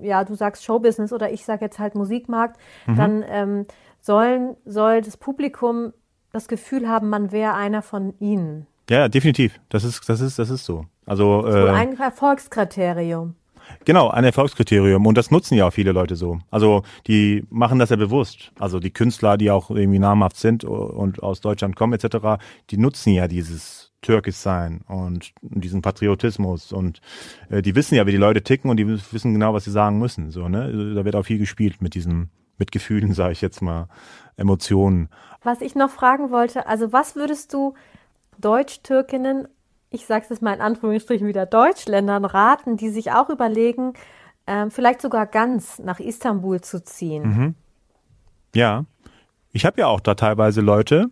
[SPEAKER 2] ja, du sagst Showbusiness oder ich sage jetzt halt Musikmarkt, mhm. dann ähm, sollen, soll das Publikum das Gefühl haben, man wäre einer von ihnen.
[SPEAKER 1] Ja, definitiv. Das ist, das ist, das ist so. Also
[SPEAKER 2] äh, ein Erfolgskriterium.
[SPEAKER 1] Genau, ein Erfolgskriterium. Und das nutzen ja auch viele Leute so. Also die machen das ja bewusst. Also die Künstler, die auch irgendwie namhaft sind und aus Deutschland kommen etc., die nutzen ja dieses türkisch sein und diesen Patriotismus und äh, die wissen ja, wie die Leute ticken und die wissen genau, was sie sagen müssen. So, ne? Da wird auch viel gespielt mit diesem, mit Gefühlen, *laughs* sage ich jetzt mal, Emotionen.
[SPEAKER 2] Was ich noch fragen wollte, also was würdest du Deutsch-Türkinnen, ich sage es mal in Anführungsstrichen wieder Deutschländern raten, die sich auch überlegen, äh, vielleicht sogar ganz nach Istanbul zu ziehen? Mhm.
[SPEAKER 1] Ja, ich habe ja auch da teilweise Leute,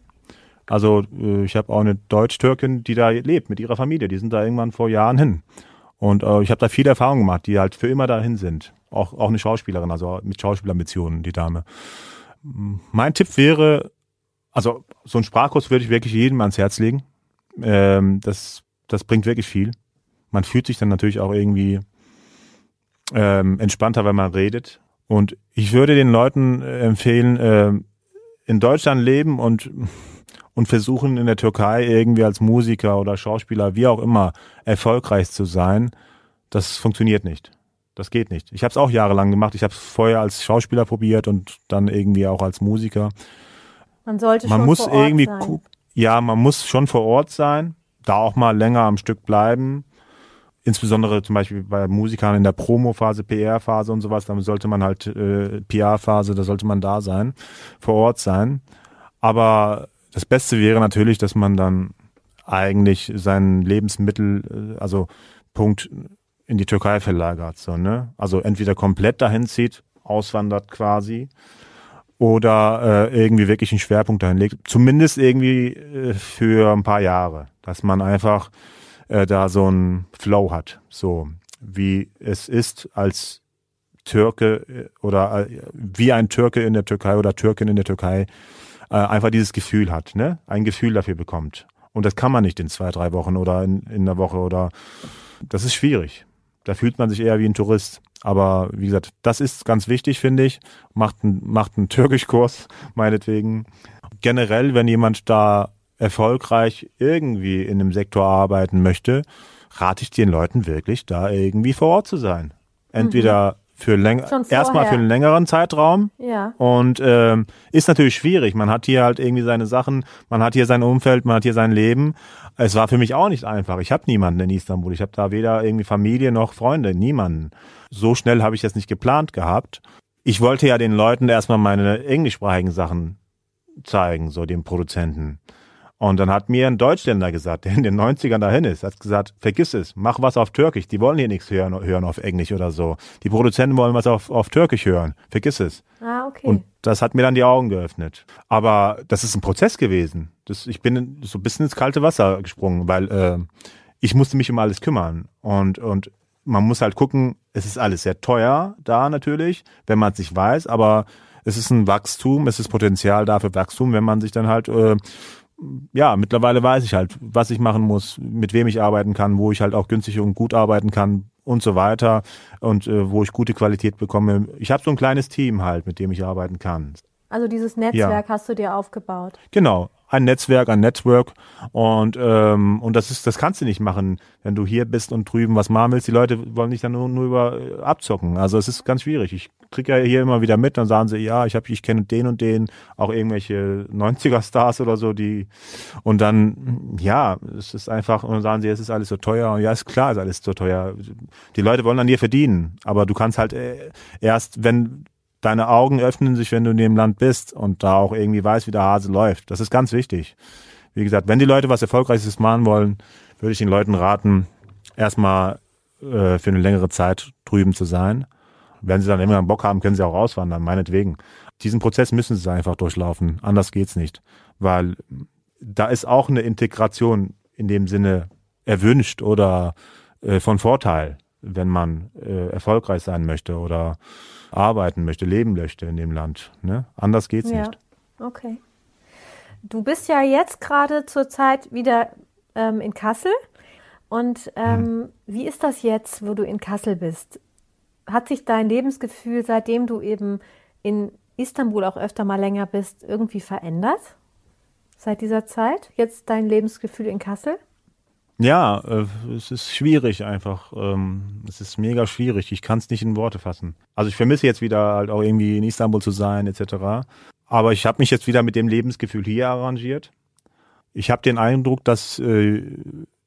[SPEAKER 1] also äh, ich habe auch eine Deutsch-Türkin, die da lebt mit ihrer Familie, die sind da irgendwann vor Jahren hin. Und äh, ich habe da viele Erfahrungen gemacht, die halt für immer dahin sind. Auch, auch eine Schauspielerin, also mit Schauspielambitionen, die Dame. Mein Tipp wäre, also so ein Sprachkurs würde ich wirklich jedem ans Herz legen. Ähm, das, das bringt wirklich viel. Man fühlt sich dann natürlich auch irgendwie ähm, entspannter, wenn man redet. Und ich würde den Leuten äh, empfehlen, äh, in Deutschland leben und, und versuchen in der Türkei irgendwie als Musiker oder Schauspieler, wie auch immer, erfolgreich zu sein. Das funktioniert nicht. Das geht nicht. Ich habe es auch jahrelang gemacht. Ich habe es vorher als Schauspieler probiert und dann irgendwie auch als Musiker.
[SPEAKER 2] Man sollte
[SPEAKER 1] man
[SPEAKER 2] schon
[SPEAKER 1] muss
[SPEAKER 2] vor Ort
[SPEAKER 1] irgendwie
[SPEAKER 2] sein.
[SPEAKER 1] ja, man muss schon vor Ort sein, da auch mal länger am Stück bleiben. Insbesondere zum Beispiel bei Musikern in der Promo-Phase, PR-Phase und sowas, da sollte man halt äh, PR-Phase, da sollte man da sein, vor Ort sein. Aber das Beste wäre natürlich, dass man dann eigentlich seinen Lebensmittel, äh, also Punkt in die Türkei verlagert, so, ne? Also entweder komplett dahin zieht, auswandert quasi, oder äh, irgendwie wirklich einen Schwerpunkt dahin legt. Zumindest irgendwie äh, für ein paar Jahre, dass man einfach äh, da so einen Flow hat. So wie es ist als Türke äh, oder äh, wie ein Türke in der Türkei oder Türkin in der Türkei äh, einfach dieses Gefühl hat, ne? Ein Gefühl dafür bekommt. Und das kann man nicht in zwei, drei Wochen oder in, in einer Woche oder das ist schwierig. Da fühlt man sich eher wie ein Tourist. Aber wie gesagt, das ist ganz wichtig, finde ich. Macht, macht einen Türkischkurs, *laughs* meinetwegen. Generell, wenn jemand da erfolgreich irgendwie in einem Sektor arbeiten möchte, rate ich den Leuten wirklich, da irgendwie vor Ort zu sein. Entweder mhm für länger erstmal für einen längeren Zeitraum.
[SPEAKER 2] Ja.
[SPEAKER 1] Und ähm, ist natürlich schwierig. Man hat hier halt irgendwie seine Sachen, man hat hier sein Umfeld, man hat hier sein Leben. Es war für mich auch nicht einfach. Ich habe niemanden in Istanbul. Ich habe da weder irgendwie Familie noch Freunde, niemanden. So schnell habe ich das nicht geplant gehabt. Ich wollte ja den Leuten erstmal meine englischsprachigen Sachen zeigen, so den Produzenten. Und dann hat mir ein Deutschländer gesagt, der in den 90ern dahin ist, hat gesagt, vergiss es, mach was auf Türkisch. Die wollen hier nichts hören, hören auf Englisch oder so. Die Produzenten wollen was auf, auf Türkisch hören. Vergiss es.
[SPEAKER 2] Ah, okay.
[SPEAKER 1] Und das hat mir dann die Augen geöffnet. Aber das ist ein Prozess gewesen. Das, ich bin so ein bisschen ins kalte Wasser gesprungen, weil äh, ich musste mich um alles kümmern. Und, und man muss halt gucken, es ist alles sehr teuer da natürlich, wenn man es nicht weiß, aber es ist ein Wachstum, es ist Potenzial da für Wachstum, wenn man sich dann halt äh, ja, mittlerweile weiß ich halt, was ich machen muss, mit wem ich arbeiten kann, wo ich halt auch günstig und gut arbeiten kann und so weiter und äh, wo ich gute Qualität bekomme. Ich habe so ein kleines Team halt, mit dem ich arbeiten kann.
[SPEAKER 2] Also dieses Netzwerk ja. hast du dir aufgebaut.
[SPEAKER 1] Genau, ein Netzwerk, ein Network und ähm, und das ist das kannst du nicht machen, wenn du hier bist und drüben was machen willst. Die Leute wollen dich dann nur, nur über äh, abzocken. Also es ist ganz schwierig. Ich kriege ja hier immer wieder mit, dann sagen sie, ja, ich habe ich kenne den und den, auch irgendwelche 90er Stars oder so, die und dann ja, es ist einfach und dann sagen sie, es ist alles so teuer und ja, ist klar, ist alles so teuer. Die Leute wollen dann hier verdienen, aber du kannst halt äh, erst wenn deine Augen öffnen sich, wenn du in dem Land bist und da auch irgendwie weißt, wie der Hase läuft. Das ist ganz wichtig. Wie gesagt, wenn die Leute was Erfolgreiches machen wollen, würde ich den Leuten raten, erstmal äh, für eine längere Zeit drüben zu sein. Wenn sie dann immer Bock haben, können sie auch auswandern, meinetwegen. Diesen Prozess müssen sie einfach durchlaufen. Anders geht's nicht. Weil da ist auch eine Integration in dem Sinne erwünscht oder äh, von Vorteil, wenn man äh, erfolgreich sein möchte oder arbeiten möchte, leben möchte in dem Land. Ne? Anders geht's ja. nicht.
[SPEAKER 2] Okay. Du bist ja jetzt gerade zurzeit wieder ähm, in Kassel. Und ähm, hm. wie ist das jetzt, wo du in Kassel bist? Hat sich dein Lebensgefühl, seitdem du eben in Istanbul auch öfter mal länger bist, irgendwie verändert? Seit dieser Zeit? Jetzt dein Lebensgefühl in Kassel?
[SPEAKER 1] Ja, äh, es ist schwierig einfach. Ähm, es ist mega schwierig. Ich kann es nicht in Worte fassen. Also ich vermisse jetzt wieder halt auch irgendwie in Istanbul zu sein etc. Aber ich habe mich jetzt wieder mit dem Lebensgefühl hier arrangiert. Ich habe den Eindruck, dass äh,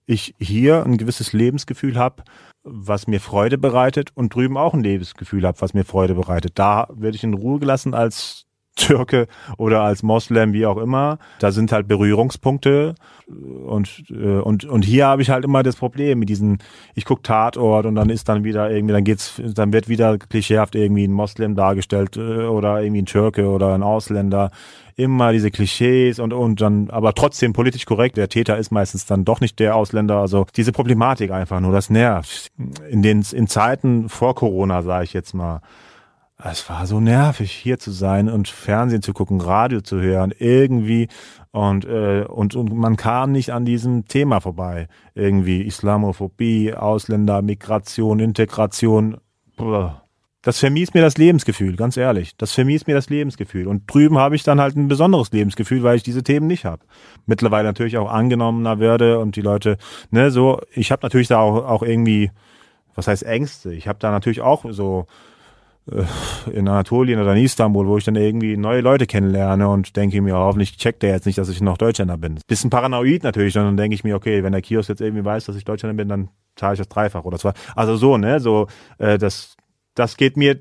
[SPEAKER 1] ich hier ein gewisses Lebensgefühl habe, was mir Freude bereitet und drüben auch ein Lebensgefühl habe, was mir Freude bereitet. Da werde ich in Ruhe gelassen als Türke oder als Moslem, wie auch immer. Da sind halt Berührungspunkte. Und äh, und und hier habe ich halt immer das Problem mit diesen ich guck Tatort und dann ist dann wieder irgendwie dann geht's dann wird wieder klischeehaft irgendwie ein Moslem dargestellt äh, oder irgendwie ein Türke oder ein Ausländer. Immer diese Klischees und und dann aber trotzdem politisch korrekt. Der Täter ist meistens dann doch nicht der Ausländer. Also diese Problematik einfach nur das nervt. In den in Zeiten vor Corona sage ich jetzt mal es war so nervig, hier zu sein und Fernsehen zu gucken, Radio zu hören, irgendwie und äh, und und man kam nicht an diesem Thema vorbei. Irgendwie Islamophobie, Ausländer, Migration, Integration. Das vermies mir das Lebensgefühl, ganz ehrlich. Das vermies mir das Lebensgefühl. Und drüben habe ich dann halt ein besonderes Lebensgefühl, weil ich diese Themen nicht habe. Mittlerweile natürlich auch angenommener werde und die Leute, ne, so, ich habe natürlich da auch, auch irgendwie, was heißt Ängste? Ich habe da natürlich auch so in Anatolien oder in Istanbul, wo ich dann irgendwie neue Leute kennenlerne und denke mir, hoffentlich checkt der jetzt nicht, dass ich noch Deutschländer bin. Bisschen paranoid natürlich, dann denke ich mir, okay, wenn der Kiosk jetzt irgendwie weiß, dass ich Deutschländer bin, dann zahle ich das dreifach oder zwei. Also so, ne, so, äh, das, das geht mir,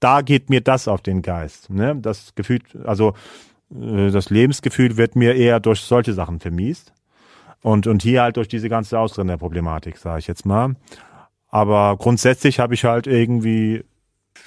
[SPEAKER 1] da geht mir das auf den Geist, ne, das Gefühl, also, äh, das Lebensgefühl wird mir eher durch solche Sachen vermiest. Und, und hier halt durch diese ganze Ausländerproblematik, sage ich jetzt mal. Aber grundsätzlich habe ich halt irgendwie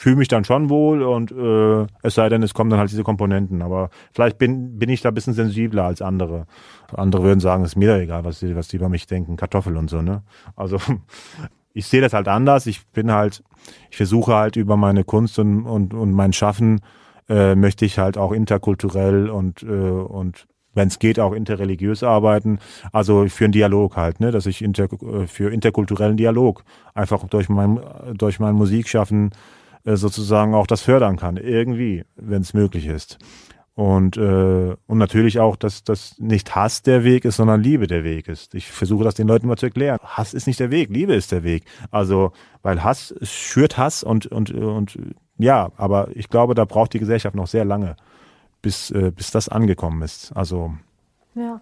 [SPEAKER 1] fühle mich dann schon wohl und äh, es sei denn, es kommen dann halt diese Komponenten. Aber vielleicht bin, bin ich da ein bisschen sensibler als andere. Andere würden sagen, es ist mir egal, was die, was die über mich denken, Kartoffel und so, ne? Also *laughs* ich sehe das halt anders. Ich bin halt, ich versuche halt über meine Kunst und, und, und mein Schaffen äh, möchte ich halt auch interkulturell und, äh, und wenn es geht, auch interreligiös arbeiten. Also für einen Dialog halt, ne, dass ich inter, äh, für interkulturellen Dialog einfach durch mein, durch mein Musikschaffen äh, sozusagen auch das fördern kann. Irgendwie, wenn es möglich ist. Und, äh, und natürlich auch, dass das nicht Hass der Weg ist, sondern Liebe der Weg ist. Ich versuche das den Leuten mal zu erklären. Hass ist nicht der Weg, Liebe ist der Weg. Also, weil Hass schürt Hass und, und, und ja, aber ich glaube, da braucht die Gesellschaft noch sehr lange, bis, äh, bis das angekommen ist. Also.
[SPEAKER 2] Ja.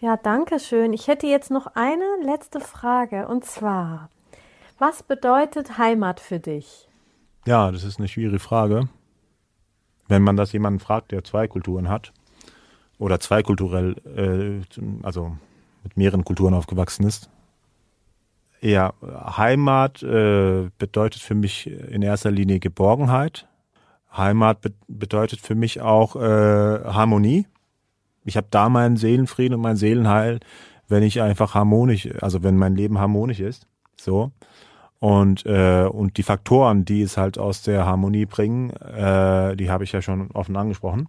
[SPEAKER 2] Ja, danke schön. Ich hätte jetzt noch eine letzte Frage und zwar, was bedeutet Heimat für dich?
[SPEAKER 1] Ja, das ist eine schwierige Frage wenn man das jemanden fragt, der zwei Kulturen hat oder zweikulturell, äh, also mit mehreren Kulturen aufgewachsen ist. Ja, Heimat äh, bedeutet für mich in erster Linie Geborgenheit. Heimat be bedeutet für mich auch äh, Harmonie. Ich habe da meinen Seelenfrieden und mein Seelenheil, wenn ich einfach harmonisch, also wenn mein Leben harmonisch ist. So. Und, äh, und die Faktoren, die es halt aus der Harmonie bringen, äh, die habe ich ja schon offen angesprochen.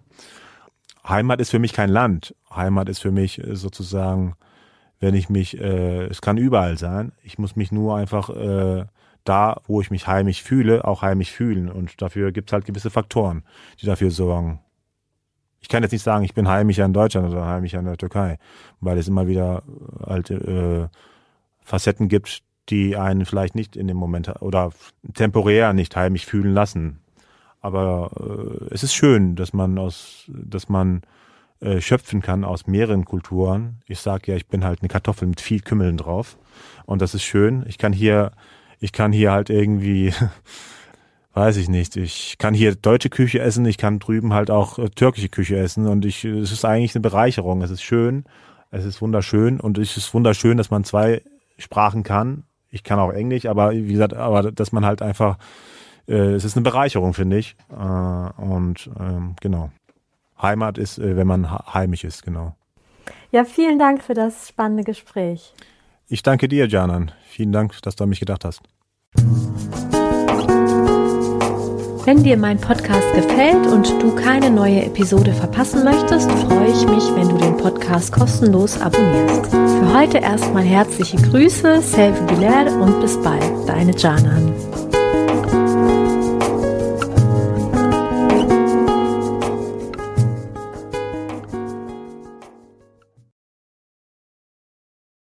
[SPEAKER 1] Heimat ist für mich kein Land. Heimat ist für mich äh, sozusagen, wenn ich mich, äh, es kann überall sein. Ich muss mich nur einfach äh, da, wo ich mich heimisch fühle, auch heimisch fühlen. Und dafür gibt es halt gewisse Faktoren, die dafür sorgen. Ich kann jetzt nicht sagen, ich bin heimisch in Deutschland oder heimisch in der Türkei, weil es immer wieder alte äh, Facetten gibt, die einen vielleicht nicht in dem Moment oder temporär nicht heimisch fühlen lassen. Aber äh, es ist schön, dass man aus, dass man äh, schöpfen kann aus mehreren Kulturen. Ich sage ja, ich bin halt eine Kartoffel mit viel Kümmeln drauf und das ist schön. Ich kann hier, ich kann hier halt irgendwie, *laughs* weiß ich nicht, ich kann hier deutsche Küche essen, ich kann drüben halt auch äh, türkische Küche essen und ich, es ist eigentlich eine Bereicherung. Es ist schön, es ist wunderschön und es ist wunderschön, dass man zwei Sprachen kann ich kann auch Englisch, aber wie gesagt, aber dass man halt einfach, äh, es ist eine Bereicherung, finde ich. Äh, und ähm, genau. Heimat ist, äh, wenn man heimisch ist, genau.
[SPEAKER 2] Ja, vielen Dank für das spannende Gespräch.
[SPEAKER 1] Ich danke dir, Janan. Vielen Dank, dass du an mich gedacht hast.
[SPEAKER 2] Wenn dir mein Podcast gefällt und du keine neue Episode verpassen möchtest, freue ich mich, wenn du den Podcast kostenlos abonnierst. Für heute erstmal herzliche Grüße, Selve Bilal und bis bald, deine Janan.